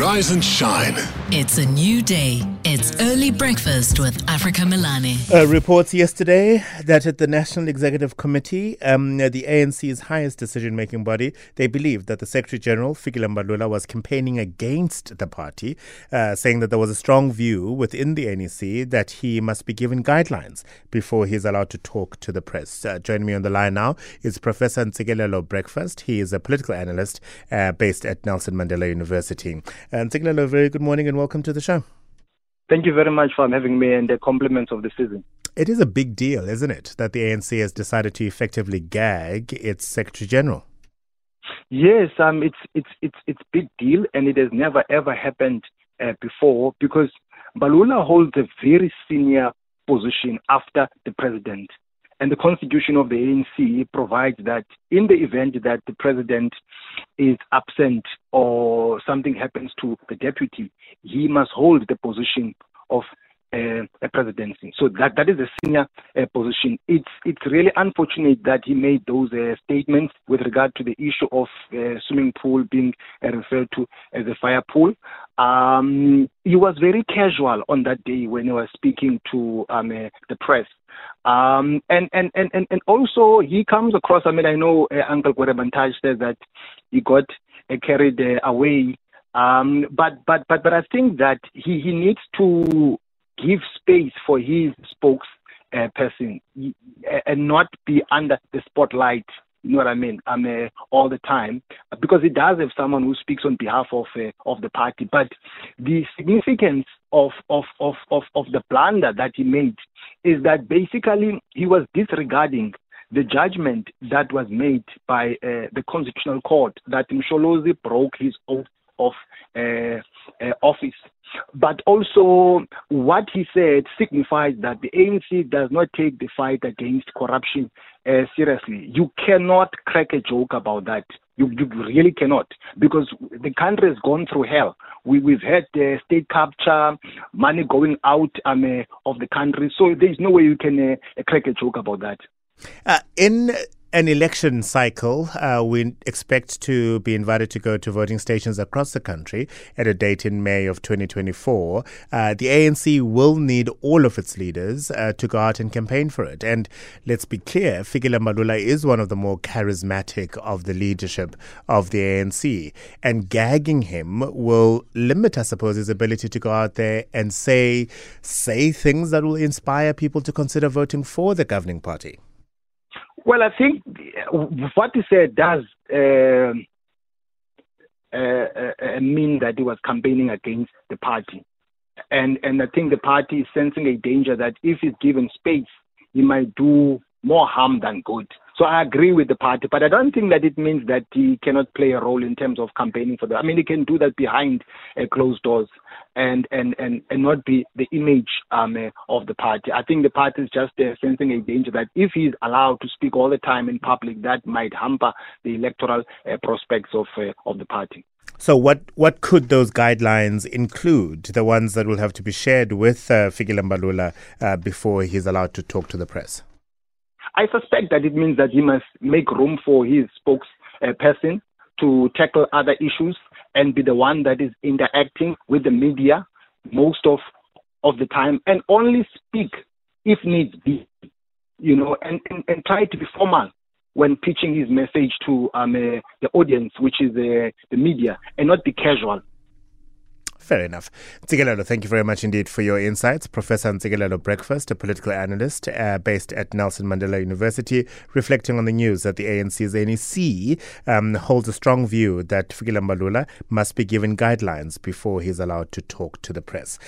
Rise and shine. It's a new day. It's early breakfast with Africa Melane. Uh, reports yesterday that at the National Executive Committee, um, the ANC's highest decision making body, they believe that the Secretary General, Fikile Mbalula, was campaigning against the party, uh, saying that there was a strong view within the NEC that he must be given guidelines before he's allowed to talk to the press. Uh, joining me on the line now is Professor Ntsikelelo Breakfast. He is a political analyst uh, based at Nelson Mandela University. And Ntsikelelo, very good morning and welcome to the show. Thank you very much for having me and the compliments of the season. It is a big deal, isn't it, that the ANC has decided to effectively gag its Secretary General? Yes, um, it's it's it's it's big deal, and it has never ever happened uh, before because Mbalula holds a very senior position after the president. And the constitution of the ANC provides that in the event that the president is absent or something happens to the deputy, he must hold the position of uh, presidency. So that that is a senior uh, position. It's it's really unfortunate that he made those uh, statements with regard to the issue of uh, swimming pool being uh, referred to as a fire pool. Um, he was very casual on that day when he was speaking to um, uh, the press. Um, and, and, and, and also he comes across, I mean, I know Uncle Gwede Mantashe says that he got carried away. Um, but, but, but, but I think that he, he needs to give space for his spokesperson uh, and not be under the spotlight you know what I mean? I'm uh, all the time because it does have someone who speaks on behalf of uh, of the party. But the significance of, of of of of the blunder that he made is that basically he was disregarding the judgment that was made by uh, the Constitutional Court that Msholozi broke his oath of uh, uh, office. But also, what he said signifies that the ANC does not take the fight against corruption uh, seriously. You cannot crack a joke about that. You, you really cannot because the country has gone through hell. We, we've had uh, state capture, money going out um, uh, of the country. So there's no way you can uh, crack a joke about that. Uh, in an election cycle, uh, we expect to be invited to go to voting stations across the country at a date in May of 2024. Uh, the ANC will need all of its leaders uh, to go out and campaign for it. And let's be clear, Fikile Mbalula is one of the more charismatic of the leadership of the ANC. And gagging him will limit, I suppose, his ability to go out there and say, say things that will inspire people to consider voting for the governing party. Well, I think what he said does uh, uh, uh, mean that he was campaigning against the party, and and I think the party is sensing a danger that if he's given space, he might do more harm than good. So I agree with the party, but I don't think that it means that he cannot play a role in terms of campaigning for them. I mean, he can do that behind uh, closed doors and, and, and, and not be the image um, uh, of the party. I think the party is just uh, sensing a danger that if he's allowed to speak all the time in public, that might hamper the electoral uh, prospects of, uh, of the party. So, what, what could those guidelines include? The ones that will have to be shared with uh, Fikile Mbalula uh, before he's allowed to talk to the press? I suspect that it means that he must make room for his spokesperson to tackle other issues and be the one that is interacting with the media most of of the time and only speak if needs be, you know, and, and, and try to be formal when pitching his message to um, uh, the audience, which is uh, the media, and not be casual. Fair enough. Ntsikelelo, thank you very much indeed for your insights. Professor Ntsikelelo Breakfast, a political analyst uh, based at Nelson Mandela University, reflecting on the news that the ANC's NEC um, holds a strong view that Fikile Mbalula must be given guidelines before he's allowed to talk to the press.